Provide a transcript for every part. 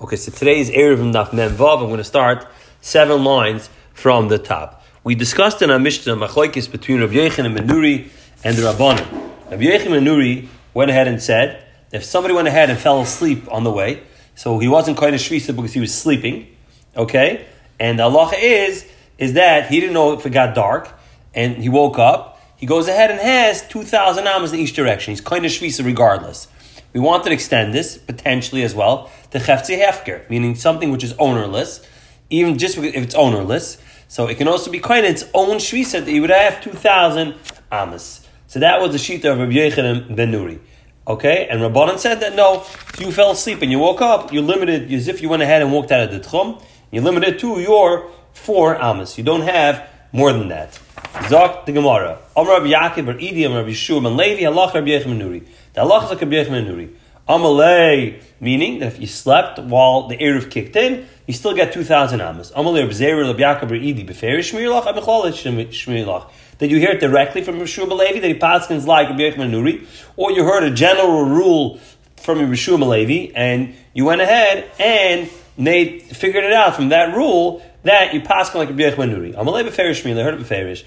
Okay, so today is Erev Daf Mem Vav. I'm going to start seven lines from the top. We discussed in our Mishnah Machlokes between Rabbi Yechon and Menuri and the Rabbanim. Rabbi Yechon and Menuri went ahead and said if somebody went ahead and fell asleep on the way, so he wasn't quite a shvisa because he was sleeping, okay, and the halacha is is that he didn't know if it got dark, and he woke up. He goes ahead and has two thousand amas in each direction. He's kind of shvisa regardless. We want to extend this potentially as well to chefzi hefker, meaning something which is ownerless, even just if it's ownerless. So it can also be of its own shvisa that you would have two thousand amas. So that was the shita of Rabbi Yechanan ben Nuri. Okay, and Rabbanan said that no, if you fell asleep and you woke up, you're limited as if you went ahead and walked out of the tchum. You're limited to your four amas. You don't have more than that. Zok the Gemara. Amar Rabbi Yaakov or Idi Rabbi Shua and Levi Allah Rabbi Yechim Nuri. The Allah is like Rabbi Yechim Nuri. Amalei, meaning that if you slept while the Erev kicked in, you still get 2,000 amas. Amalei Rabbi Zera Rabbi Yaakov or Idi Beferi Shmirlach Amicholech Shmirlach. Did you hear it directly from Rishua Levi that he paskins like Rabbi Yechim Nuri? Or you heard a general rule from Rishua Levi and you went ahead and they figured it out from that rule that you pass like a B'yech Manuri. Amalei beferish me, I heard it beferish.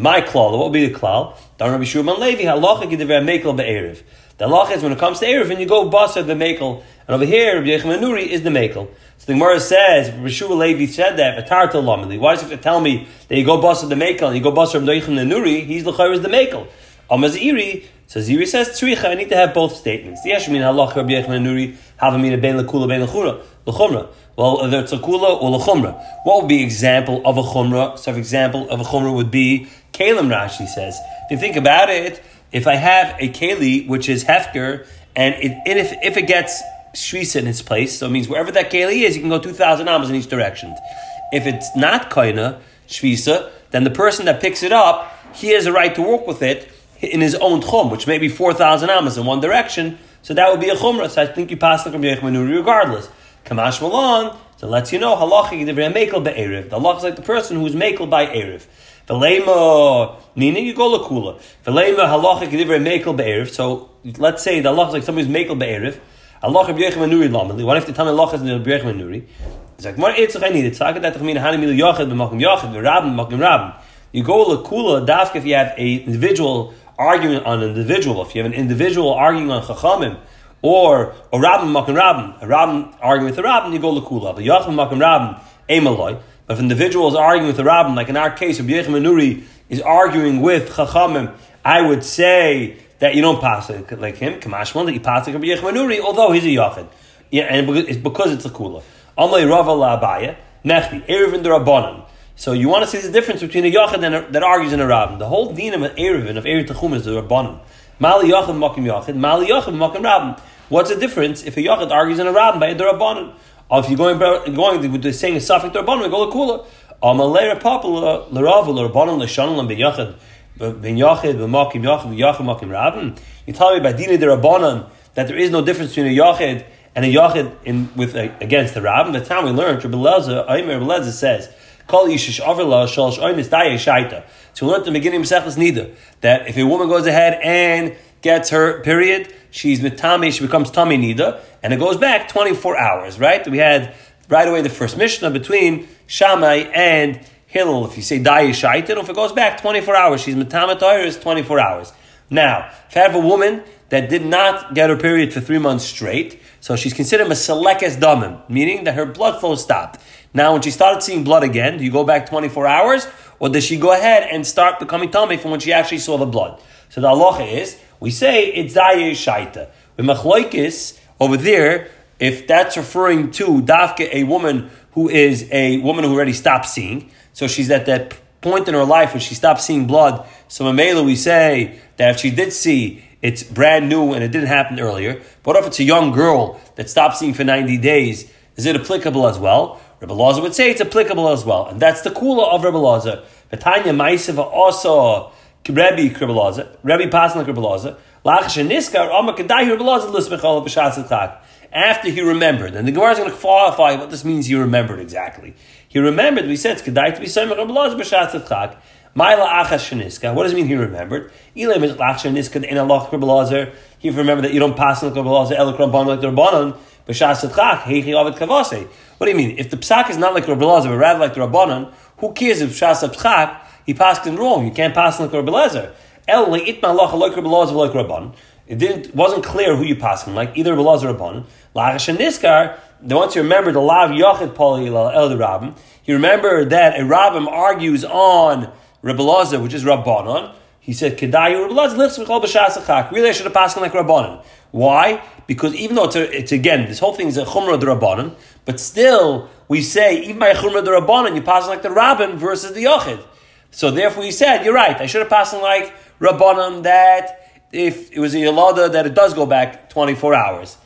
My klal, what would be the klal? Don Rabbi Shurman Levi, halacha gidiver mekel be'erev. The halacha is when it comes to erev, and you go basar the mekel. And over here, Rabbi Yechim Manuri is the mekel. So the Gemara says, Rabbi Rishua Levi said that, Atarta Lamali. Why does it tell me that you go basar the mekel and you go basar Rabbi Yechim Manuri? He's the is the mekel. Amaziri, so Ziri says, Tzricha, I need to have both statements. The Yeshmin halacha Rabbi Yechim Nuri have a mina ben lekula ben lechumra. Well, either it's a kula or a chumrah. What would be example of a chumra? So, for example, of a chumra would be kalim. Rashi says. If you think about it, if I have a keli which is hefker, and it, if if it gets shvisa in its place, so it means wherever that keli is, you can go two thousand amos in each direction. If it's not kaina shvisa, then the person that picks it up, he has a right to work with it in his own chum, which may be four thousand amos in one direction. So that would be a chumrah. So I think you pass the regardless. Kamash Malon, so it lets you know be'erev. The halacha is like the person who is mekel by erev. Velema, meaning you go lakula. Velema halacha divrei mekel be'erev. So let's say the halacha is like somebody's mekel be'erev. Halacha b'yechem anuri lamali. What if the me halacha is b'yechem anuri? It's like more etzach I need it. Tzaka that tachmin hani mil yachid b'makim yachid v'rabim b'makim rabim. You go lakula dafka if you have a individual arguing on an individual. If you have an individual arguing on chachamim or a rabbin makan rabbin, a rabbin arguing with a rabbin, you go lekula. But yachim makan rabbin, emaloi. But if an individual is arguing with a rabbin, like in our case, Rabbi Yechim Manuri is arguing with chachamim, I would say that you don't pass it like him, kamashmon, that you pass it Rabbi Yechim Manuri, although he's a yachid. Yeah, and it's because it's a kula. Amlei rava la abaya, nechti, erevin derabanan. So you want to see the difference between a yachid that argues in a rabbin. The whole din of erevin, of erev tachum is the rabbanan. Mali yachid makim yachid, mali yachid makim rabbin. What's the difference if a Yachid argues in a Rabbin by a Durabanan? If you're going, going with the saying a Suffolk Durabanan, we go Lakula. Amalera Papa Laravel Durabanan Lashanan Ben Yachid Ben Yachid Ben Makim Yachid Ben Yachid Makim Rabbin. You tell me by Dina Durabanan that there is no difference between a Yachid and a Yachid in, with uh, against the Rabbin. The time we learned, Rabbi Leza, Aimer Leza says. So we learned at the beginning of Mesechus Nida that if a woman goes ahead and gets her period, she's mitami, she becomes tummy nida, and it goes back 24 hours, right? We had right away the first Mishnah between Shammai and Hillel. If you say Dayi Shaitin, if it goes back 24 hours, she's mitama is 24 hours. Now, if I have a woman that did not get her period for three months straight, so she's considered a selekes damim, meaning that her blood flow stopped. Now, when she started seeing blood again, do you go back 24 hours, or does she go ahead and start becoming tummy from when she actually saw the blood? So the halacha is, we say it's Zayir Shaita. With Machloikis, over there, if that's referring to Dafke, a woman who is a woman who already stopped seeing, so she's at that point in her life where she stopped seeing blood. So Mamela, we say that if she did see, it's brand new and it didn't happen earlier. But if it's a young girl that stopped seeing for 90 days, is it applicable as well? Rebbe Lazar would say it's applicable as well. And that's the kula of Rebbe Lazar. Betanya Maisiva also Rebbe Kribbelaza, Rebbe Pasna Kribbelaza, Lachash and Niskar, Amma Kedai Kribbelaza, Lismechol B'Shatz After he remembered, and the Gemara is going to qualify what this means he remembered exactly. He remembered, we said, Kedai to be Semech Kribbelaza B'Shatz Maila achas sheniska. What does it mean he remembered? Ilem is lach sheniska in Allah kribbelazer. He remembered that you don't pass in the kribbelazer el krabban like the rabbanon. B'shas etchach heichi kavase. What do you mean? If the psak is not like Rabbi but rather like the rabbanon, who cares if shas etchach he passed in wrong? You can't pass like Rabbi El leitma Allah like Rabbi like rabbanon. It didn't wasn't clear who you pass him like either Rabbi or rabbanon. Lachash sheniskar. Then once you remember the lav yachid poli el the rabbim, you remember that a rabbim argues on Rabbi Lazar, which is Rabbanon, he said, Kedayu Rabbi Lazar, b'shasachak. Really, I should have passed him like Rabbanon. Why? Because even though it's, a, it's again, this whole thing is a chumrah Rabbanon, but still, we say, even by chumrah Rabbanon, you pass like the Rabbin versus the Yochid. So therefore, he said, you're right, I should have passed him like Rabbanon that if it was a Yalada, that it does go back 24 hours.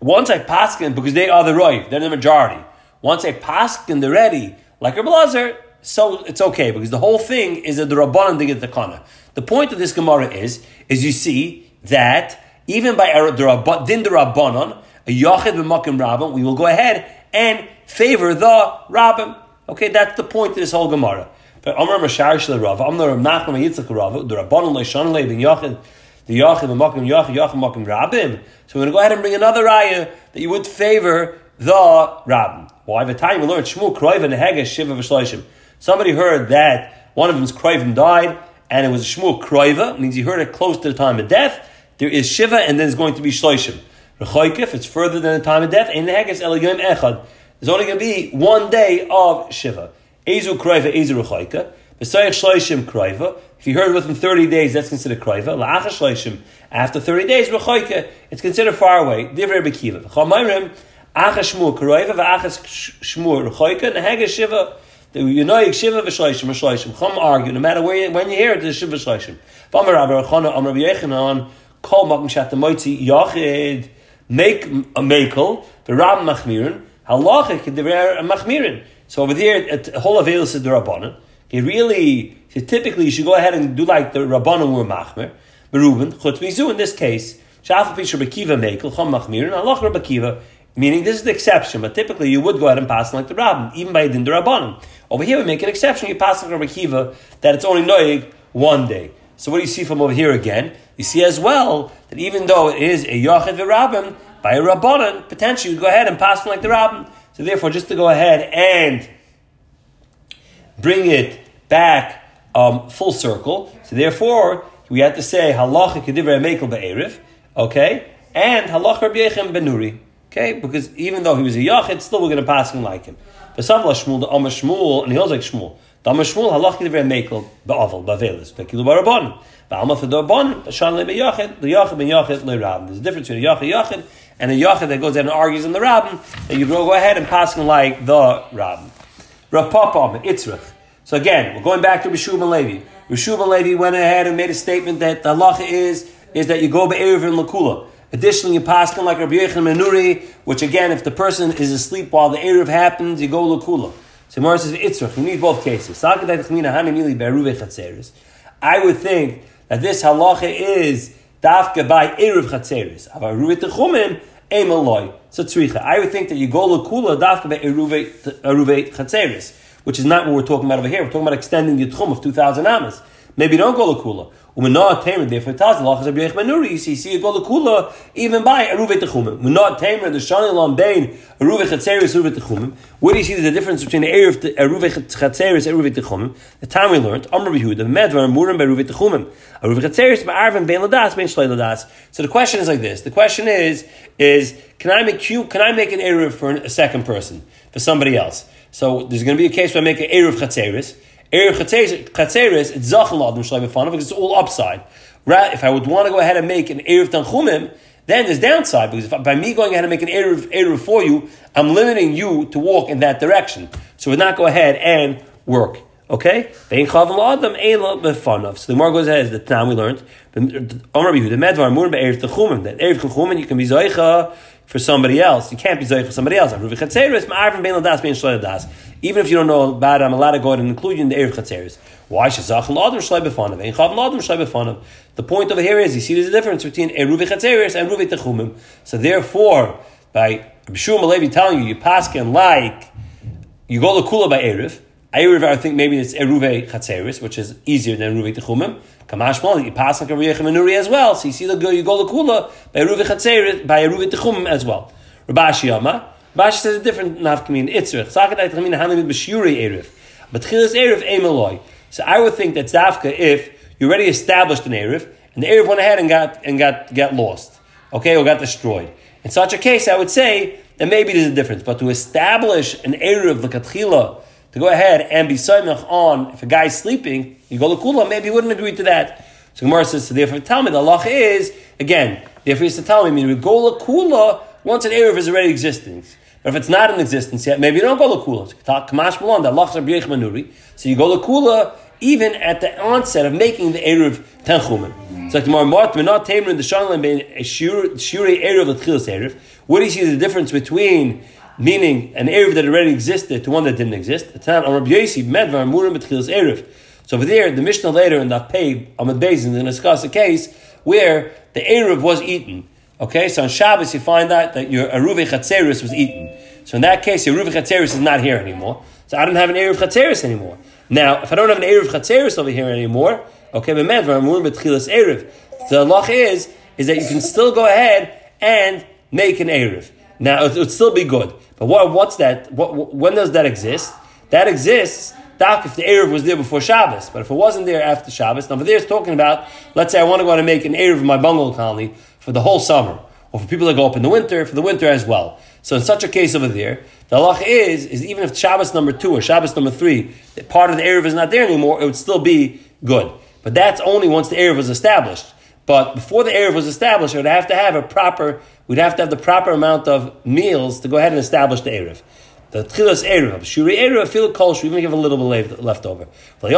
Once I pass them, because they are the Roiv, they're the majority. Once I pass they're ready, like Rabbi Lazar, so it's okay because the whole thing is that the rabbanon did the kana. The point of this gemara is, is you see that even by the din the rabbanon, a yachid b'makim rabbin, we will go ahead and favor the rabbin. Okay, that's the point of this whole gemara. Amar Mashar Shel Rav, Amar Nachman Yitzchak Rav, the rabbanon leishan le ben yachid, the yachid b'makim yachid yachid b'makim rabbin. So we're going to go ahead and bring another raya that you would favor the rabbin. Why? The time we learned Shmuel Kroiv and Hegesh Shiva v'Shloishim. Somebody heard that one of them's Kroivim died, and it was Shmuel Kroiva, means he heard it close to the time of death. There is Shiva, and then there's going to be Shloishim. Rechoik, if it's further than the time of death, in the Hegesh Eligim Echad. There's only going to be one day of Shiva. Ezu Ezu. If you heard within 30 days, that's considered Kroiva. La'acha Shloishim. After 30 days, Rechoika, it's considered far away. Divrei Bekiva. V'chal Achas Shmuel Kroiva, v'achas Shmuel Rechoika, Nehege Shiva. You know, Shiva v'shloishim v'shloishim. Chum argue, no matter where you, when you hear it, there's Shiva v'shloishim. V'amar Rabbi Rechona, Amar Rabbi Kol Makim Shat Yachid, make a makel, the Machmirin, the Machmirin. So over there, at whole avails is the Rabbanon. He really, typically, you should go ahead and do like the Rabbanon were Machmir, Beruben, Chutz Mizu in this case, Shaf Pisha Bekiva Makel, Chum Machmirin, Halach Rabbi Kiva, Meaning this is the exception, but typically you would go ahead and pass like the rabbin, even by the rabbanim. Over here we make an exception. You pass like Rabbi Kiva that it's only noig one day. So what do you see from over here again? You see as well that even though it is a yachid by a rabbanon, potentially you go ahead and pass like the rabbin. So therefore, just to go ahead and bring it back um, full circle. So therefore, we have to say halacha kedivrei mekel be'erif, okay, and halacha Rabbi benuri. Okay, because even though he was a yachid, still we're going to pass him like him. V'savla Shmuel, the Amar Shmuel, and he was like Shmuel. The Amar Shmuel, halach kidivrei mekel, ba'aval, ba'velis, bekilu ba'rabon. There's a difference between a yachid yachid and a yachid that goes out and argues in the rabbin, and you go ahead and pass him like the rabbin. Rav Papa, Itzrich. So again, we're going back to Rishub and Levi. Rishub and Levi went ahead and made a statement that the halacha is, is that you go be'erev in lakula. Additionally, you pass like Rabbi Yechon Menuri, which again, if the person is asleep while the Erev happens, you go Lakula. So Mara says, Itzrach, you need both cases. I would think that this halacha is dafka by Erev Chatzeris. Avaruvit Techumim, Emaloi. So tzricha. I would think that you go Lakula dafka by Eruvet Chatzeris, which is not what we're talking about over here. We're talking about extending the Tchum of 2,000 Amas. Maybe don't go Lakula. Umenah tamer, therefore the lachas of Yech Manuri, you see, see it go kula even by Aruvet Techumim. Umenah tamer, the Shani Lam Bain, Aruvet Chatzeris, Aruvet Techumim. Where do you see the difference between the Aruvet Chatzeris and Aruvet Techumim? The time we learned, Amr Behuda, Medvar, Murim, Aruvet Techumim. Aruvet Chatzeris, Ma'arvin, Bain Ladas, Bain Shlei Ladas. So the question is like this. The question is, is, can I make you, can I make an Eruv for a second person, for somebody else? So there's going to be a case where I make an Eruv Chatzeris, Erev Chatzeres, it's Zachan Ladim Shalai B'fanav because it's all upside. If I would want to go ahead and make an Erev Tanchumim, then there's downside because if, by me going ahead and make an Erev, Erev for you, I'm limiting you to walk in that direction. So we'd not go ahead and work. Okay? So the more goes ahead, is the time we learned, that Erev Tanchumim, you can be Zoicha, for somebody else. You can't be Zoich for somebody else. Even if you don't know about it, I'm allowed to go ahead and include you in the Erev Chatzeris. Why should Zachan Ladam Shlai Befanav? Ein Chav Ladam Shlai Befanav. The point over here is, you see there's a difference between Eruv Chatzeris and Eruv Techumim. So therefore, by Bishum Alevi telling you, you paskin like, you go to Kula by Erev, Eruv, I think maybe it's Eruve Chatzeris, which is easier than Eruve Techumim. Kamash Mal, you pass like a Riyach Menuri as well. So you see the you go the Kula by Eruve Chatzeris, by Eruve Techumim as well. Rabashi Yama. Rabashi says a different nafkamin, Itzrich. Sakat Aytchamin Hanamid B'Shuri Eruv. But Chilas Eruv Emeloi. So I would think that Zafka, if you already established an Eruv, and the Eruv went ahead and got, and got, got lost. Okay, or got destroyed. In such a case, I would say that maybe there's a difference. But to establish an Eruv, L'Katchila, to go ahead and be Saimach on, if a guy's sleeping, you go to Kula, maybe he wouldn't agree to that. So Gemara says, so therefore tell me, the Allah is, again, therefore he has to tell me, I mean, we go to Kula once an Eruv is already existing. But if it's not in existence yet, maybe you don't go to Kula. The. So you go to Kula even at the onset of making the Eruv Tenchumen. So like tomorrow, Mart, not taming in the Shanlan being a Shuri Eruv L'Tchilas Eruv. What do you see the difference between meaning an Eruv that already existed to one that didn't exist? So over there, the Mishnah later in the Pei, Ahmed Bezin, is going to discuss a case where the Eruv was eaten. Okay, so on Shabbos you find out that your Eruv Chatzeris was eaten. So in that case, your Eruv Chatzeris is not here anymore. So I don't have an Eruv Chatzeris anymore. Now, if I don't have an Eruv Chatzeris over here anymore, okay. The law is, is that you can still go ahead and make an Eruv. Now, it would still be good. But what, what's that? What, when does that exist? That exists Doc, if the Erev was there before Shabbos, but if it wasn't there after Shabbos, now there is talking about, let's say I want to go out and make an Erev of my bungalow colony for the whole summer, or for people that go up in the winter, for the winter as well. So in such a case over there, the halach is, is even if Shabbos number two or Shabbos number three, part of the Erev is not there anymore, it would still be good. But that's only once the Erev was established. But before the Erev was established, it would have to have a proper, we'd have to have the proper amount of meals to go ahead and establish the Erev. The Tchilas Erev, Shuri Erev, feel kol even give a little bit left over. We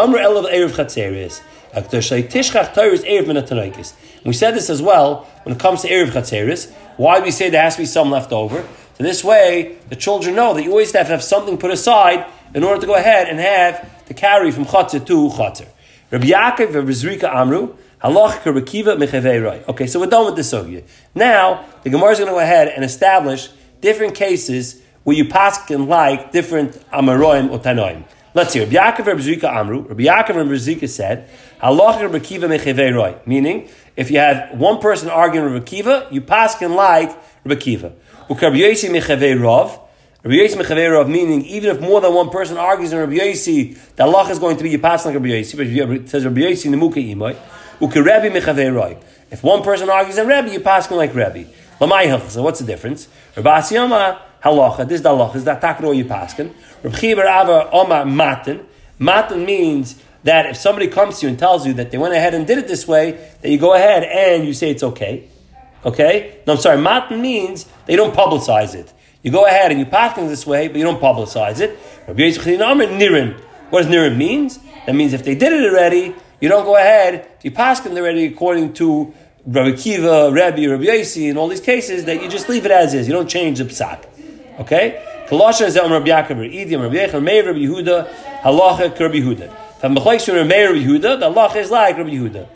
said this as well when it comes to Erev Chatzeris. Why we say there has to be some left over. So this way, the children know that you always have to have something put aside in order to go ahead and have to carry from Chatzir to Chatzir. Rabbi Yaakov and Rizrika Amru, Okay, so we're done with this sugya. Now, the Gemara is going to go ahead and establish different cases where you paskin like different Amaroim or Tanoim. Let's hear. Rabbi Yaakov Rabbi Amru. Rabbi Yaakov Rabbi said, Halach Rabbi Kiva. Meaning, if you have one person arguing with Rabbi Kiva, you paskin like Rabbi Kiva. Rabbi Yosi. Rabbi meaning even if more than one person argues in Rabbi Yosi, the Allah is going to be you pass like Rabbi Yosi. But it says Rabbi Yosi nemuke imoy. If one person argues in Rabbi, you pass like Rabbi. So what's the difference? Rabbi halacha. This is the halacha. Is that takro you paskin? Reb Chibar Ava. Matin means that if somebody comes to you and tells you that they went ahead and did it this way, that you go ahead and you say it's okay. Okay? No, I'm sorry. Matin means they don't publicize it. You go ahead and you paskin this way, but you don't publicize it. Rabbi Nirim. What does Nirim means? That means if they did it already, you don't go ahead. You paskin already according to Rabbi Kiva, Rabbi, Rabbi Yossi, in all these cases, that you just leave it as is. You don't change the psak. Okay? Colossians is Rabbi Yaakov, Idim, Rabbi Yechon, Meir, Rabbi Yehuda, Halacha, Rabbi Yehuda. From Mechlek Shur Meir, Rabbi Yehuda, the halacha is like Rabbi Yehuda.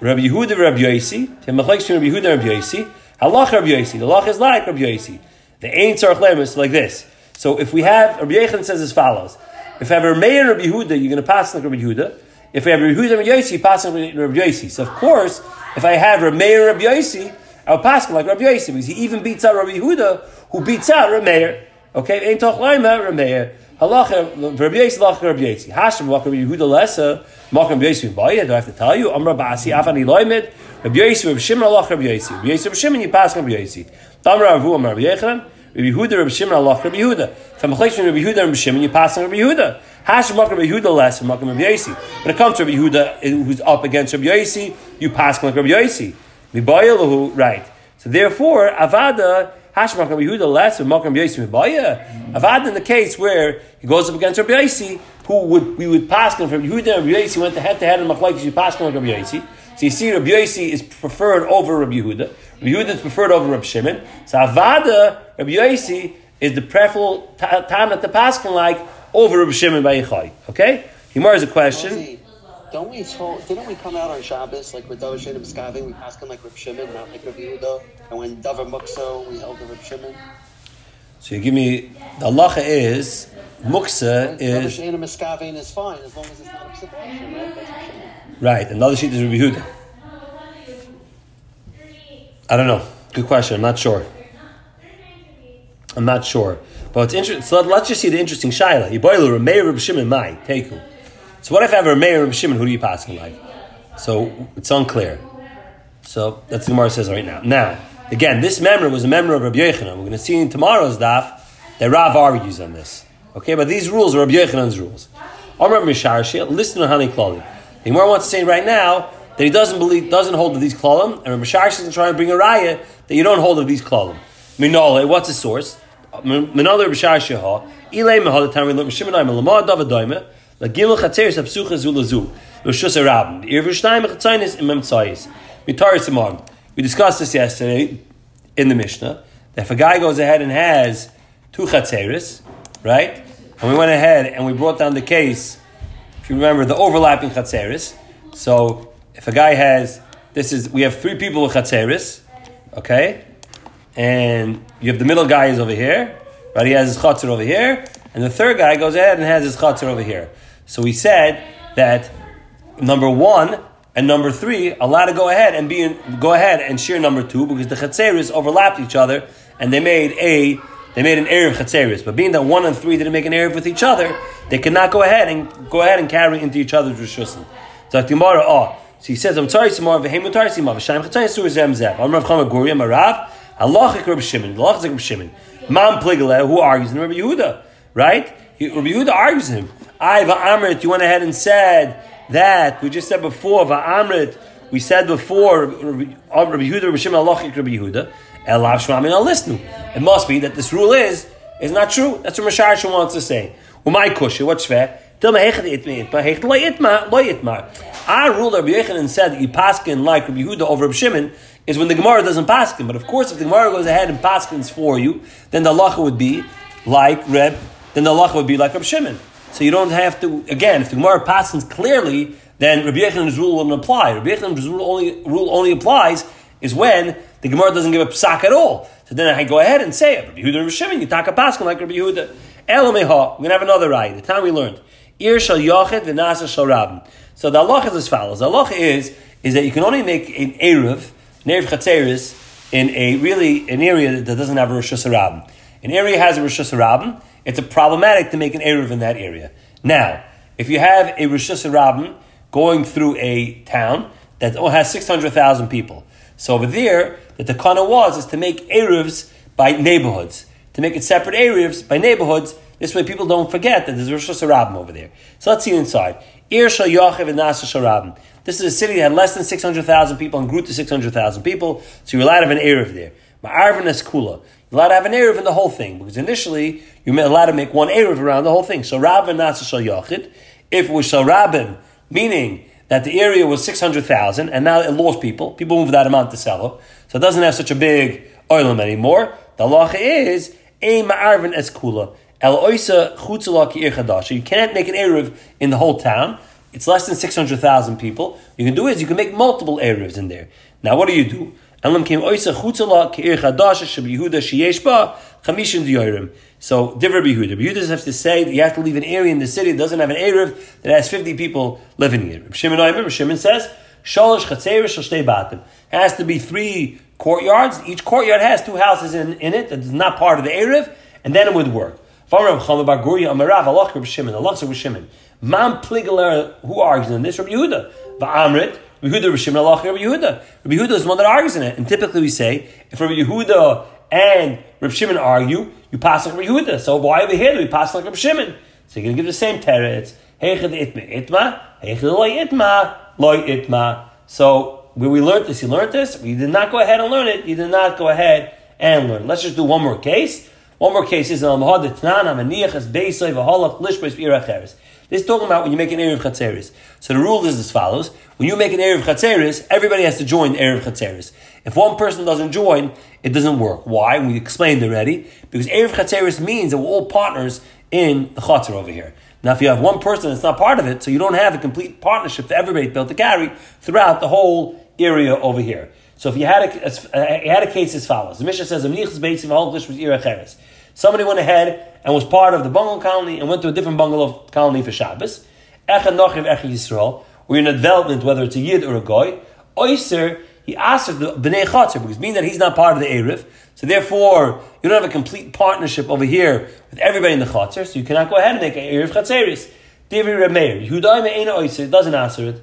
Rabbi Yehuda, Rabbi Yossi, from Mechlek Shur Rabbi Yehuda, Rabbi Yossi, Halacha, Rabbi Yossi, the halacha is like Rabbi Yossi. The Ein Tzarech Lem is like this. So if we have, Rabbi Yechon says as follows, if I have a Meir, Rabbi Yehuda, you're going to pass like Rabbi Yehuda. If I have Rabbi Yehuda, Rabbi Yossi, like Rabbi Yossi. So of course, if I have Rabbi Meir, Rabbi Yossi, I'll pass like Rabbi Yossi, because he even beats out Rabbi Yehuda, who beats out Rabbi Meir. Okay, ain't toch laima Rameir. Halacha Rabbi Yisrael Halacha Rabbi Yisrael. Hashem Halacha Rabbi Yehuda Lesa. Makam Rabbi Yisrael Baya. Do I have to tell you? Amra Basi Avani Loimid. Rabbi Yisrael Rabbi Shimon Halacha Rabbi Yisrael. Rabbi Yisrael Rabbi Shimon you pass Rabbi Yisrael. Tamra Avu Amar Rabbi Yechanan. Rabbi Yehuda Rabbi Shimon Halacha Rabbi Yehuda. From Mechlech Rabbi Yehuda Rabbi Shimon you pass Rabbi Yehuda. Makam Rabbi Yehuda Lesa. Makam Rabbi Yisrael. When it comes to Rabbi Yehuda eh, who's up against Rabbi Yisrael, you pass like Rabbi Yisrael. Mibaya Lahu right. So therefore Avada Hashmak Rabbi Yehuda less of Makam Yosi Mibaya. Avad in the case where he goes up against Rabbi Yosi, who would we would pass him from Yehuda and Rabbi Yosi went to head to head in Machlekes, you pass him like Rabbi Yosi. So you see, Rabbi Yosi is preferred over Rabbi Yehuda. Rabbi Yehuda is preferred over Rabbi Shimon. So Avada, Rabbi Yosi is the preferable time to pass like over Rabbi Shimon by Yechai. Okay? Himar is a question. Don't we told, didn't we come out on Shabbos like with Davar Shedim Skaving, we passed him like Reb Shimon, not like Reb Yehuda, and when Davar Mukso, we held the Reb Shimon? So you give me, the halacha is muksa is Shana Miskavein is fine as long as it's not a right? That's Rabbi Shimon. right. Another sheet is Rabbi Yehuda. I don't know. Good question. I'm not sure. I'm not sure. But it's interesting. So let, us just see the interesting shaila. Yiboilu Rameir Rabbi Shimon Mai Teku. So what if I have a Rameir Rabbi Shimon? Who do you pass in life? So it's unclear. So that's what the Gemara says right now. Now, again, this member was a member of Rabbi Yochanan. We're going to see in tomorrow's daf that Rav argues on this. Okay, but these rules are Rabbi Yochanan's rules. Amr Misharshi, listen to Hani Klali. The Gemara wants to say right now that he doesn't believe, doesn't hold of these klalim, and Rabbi Misharshi is trying to bring a raya that you don't hold of these klalim. Minole, what's the source? Minole Rabbi Misharshi ha, Ilay David Daime, La Apsucha Zulazu, Imem Tzayis, Mitar Simon. We discussed this yesterday in the Mishnah, that if a guy goes ahead and has two Chatzeris, right? And we went ahead and we brought down the case, if you remember, the overlapping Chatzeris. So if a guy has, this is, we have three people with Chatzeris, okay? And you have the middle guy is over here, right? He has his Chatzer over here, and the third guy goes ahead and has his Chatzer over here. So we said that number one and number three allowed to go ahead and be in, go ahead and share number two because the Chatzeris overlapped each other and they made a they made an Erev Chatzeris. But being that one and three didn't make an Erev with each other, they cannot go ahead and go ahead and carry into each other's Rishusim. So Gemara, oh, so he says, I'm sorry, Samar, Vehemu Tar Simar, V'shaim Chatzeris Sur Zem Zev. I'm Rav Chama Guri, I'm a Rav, Halachik Rabbi Shimon, Halachik Rabbi Shimon. Mam Pligale, who argues in Rabbi Yehuda, right? Rabbi Yehuda argues him. I, Va'amrit, you went ahead and said that, we just said before, Va'amrit, we said before, Rabbi uh, Yehuda, Rabbi Shimon, Halachik Rabbi Yehuda, Elav Shmamin al Lisnu. It must be that this rule is is not true. That's what Masharsha wants to say. Well, my kusha, what's fair? Our rule that Rabbi Yechanan said that you paskin like Rabbi Yehuda over Rabbi Shimon is when the Gemara doesn't paskin. But of course, if the Gemara goes ahead and paskins for you, then the halacha would be like Reb. Then the halacha would be like Rabbi Shimon. So you don't have to. Again, if the Gemara paskins clearly, then Rabbi Yechanan's rule wouldn't apply. Rabbi Yechanan's rule only rule only applies is when the Gemara doesn't give a psak at all. So then I go ahead and say it. Rabbi Yehuda and Rabbi Shimon, you talk a paskin like Rabbi Yehuda. Elameha, we're going to have another right. The time we learned. Ir shal yachid v'nasa shal rabin. So the halacha is as follows. The halacha is, is that you can only make an Erev, an Erev in a really, an area that doesn't have a Rosh Hashanah. An area has a Rosh Hashanah, it's a problematic to make an Erev in that area. Now, if you have a Rosh Hashanah going through a town that has 600,000 people, so over there, the takana was is to make eruvs by neighborhoods, to make it separate areas by neighborhoods. This way, people don't forget that there's Rosh Hashanah over there. So let's see inside. And Nasa Sharabim. This is a city that had less than 600,000 people and grew to 600,000 people, so you're allowed to have an Erev there. Ma'arvin Kula. You're allowed to have an Erev in the whole thing, because initially you're allowed to make one Erev around the whole thing. So Rav and Nasa Shal Yachid, if it was Shal Rabim, meaning that the area was 600,000 and now it lost people. People moved that amount to sell So it doesn't have such a big oilam anymore. The law is a ma'arvin es kula. El oisa chutzala ki chadash. You can't make an Erev in the whole town. It's less than 600,000 people. You can do is you can make multiple Erevs in there. Now what do you do? Elam came oisa chutzala ki chadash sheb Yehuda sheyesh ba. So, Divrei Behuda. Behuda has to say that you have to leave an area in the city that doesn't have an Erev that has 50 people living in it. Shimon Shimon says, Shalosh Chatzerish Shtei Batim. It has to be three courtyards. Each courtyard has two houses in, in it that is not part of the Erev, and then it would work. Mam Pligaler, who argues in this? Rabbi Yehuda. Va'amrit, Rabbi Yehuda, Rabbi Shimon, Allah, Rabbi Yehuda. Rabbi Yehuda is the one that argues in it. And typically we say, if Rabbi Yehuda and Rabbi Shimon argue, you pass like Rabbi Yehuda. So why over here do we pass like Rabbi Shimon? So you're going to give the same teretz. Heichad itma itma, heichad itma, loy itma. So where we learned this, you learned this. We did not go ahead and learn it. You did not go ahead and learn. Let's just do one more case. One more case is al. This is talking about when you make an Erev Chatzeris. So the rule is as follows. When you make an Erev Chatzeris, everybody has to join the Erev Chatzeris. If one person doesn't join, it doesn't work. Why? We explained already. Because Erev Chatzeris means that we're all partners in the Chatzer over here. Now, if you have one person that's not part of it, so you don't have a complete partnership for everybody built to carry throughout the whole area over here. So if you had a, uh, you had a case as follows. The Mishnah says, Somebody went ahead and was part of the bungalow colony and went to a different bungalow colony for Shabbos. Echad Nochiv Echad Yisrael. We're in a development, whether it's a Yid or a Goy. Oyster, he asked the Bnei Chatzar, because being that he's not part of the Erev, so therefore, you don't have a complete partnership over here with everybody in the Chatzar, so you cannot go ahead and make an Erev Chatzeris. Divi Remeir, Yehuda Me'ena Oyster, doesn't answer it.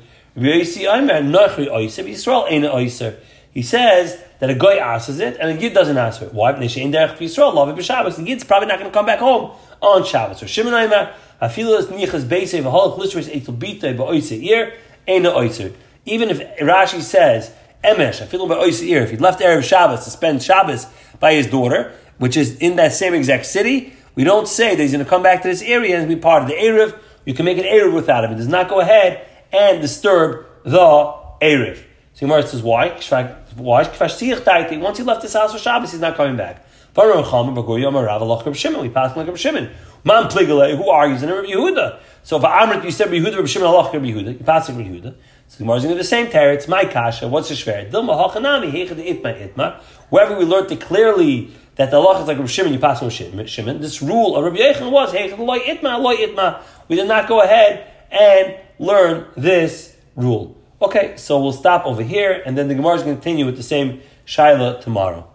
He says that a guy answers it and a yid doesn't answer it. Why? Because Yisrael love it b'Shabbos. The probably not going to come back home on Shabbos. So Shimon Aimer, Afilas Nichas Beisei v'Halach Lishris Eitel Bita ba'Oiser Ir Eina Oiser. Even if Rashi says Emesh, Afilu ba'Oiser Ir, if he left Erev Shabbos to spend Shabbos by his daughter, which is in that same exact city, we don't say that he's going to come back to this area and be part of the Erev. You can make an Erev without him. It does not go ahead and disturb the Erev. So Gemara says, why? Why? Once he left his house for Shabbos, he's not coming back. We pass like Shimon. Man pligale, who argues in Rabbi Yehuda? So if Amrit, you said Rabbi Yehuda, Rabbi Shimon, Allah, Rabbi Yehuda, you pass like Yehuda. So is going to do the same teretz. My kasha, what's the shver? Dilma hachanami heichad itma itma. Wherever we learned it clearly that the Allah is like Rabbi Shimon, you pass with Shimon. This rule of Rabbi Yechon was heichad loy itma loy itma. We did not go ahead and learn this rule. Okay, so we'll stop over here, and then the Gemara is going to continue with the same Shaila tomorrow.